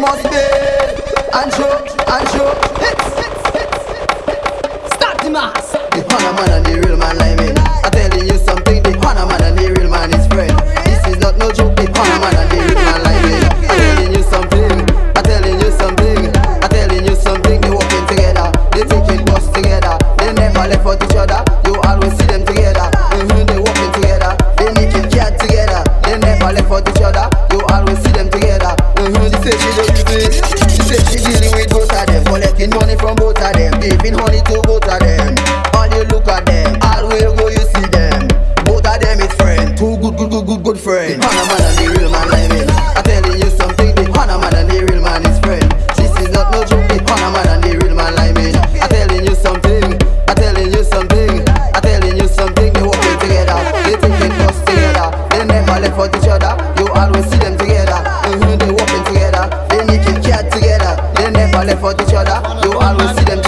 must be. And show, and show. Hits, hits, hits, hits, hits. Start the mass. The man, man, and the real man like me. money to both of them. All you look at them, all will go you see them. Both of them is friends. two good, good, good, good, good friend. Hana man and the real man like me. I'm telling you something, the Hana man and the real man is friend. This is not no joke, the Hana man and the real man like me. I'm telling you something, I'm telling you something, I'm telling you something. They working together, they thinking us together. They never left for each other. You always see them together. Mm-hmm, they working together, they need to care together. They never left for each other. You always see them.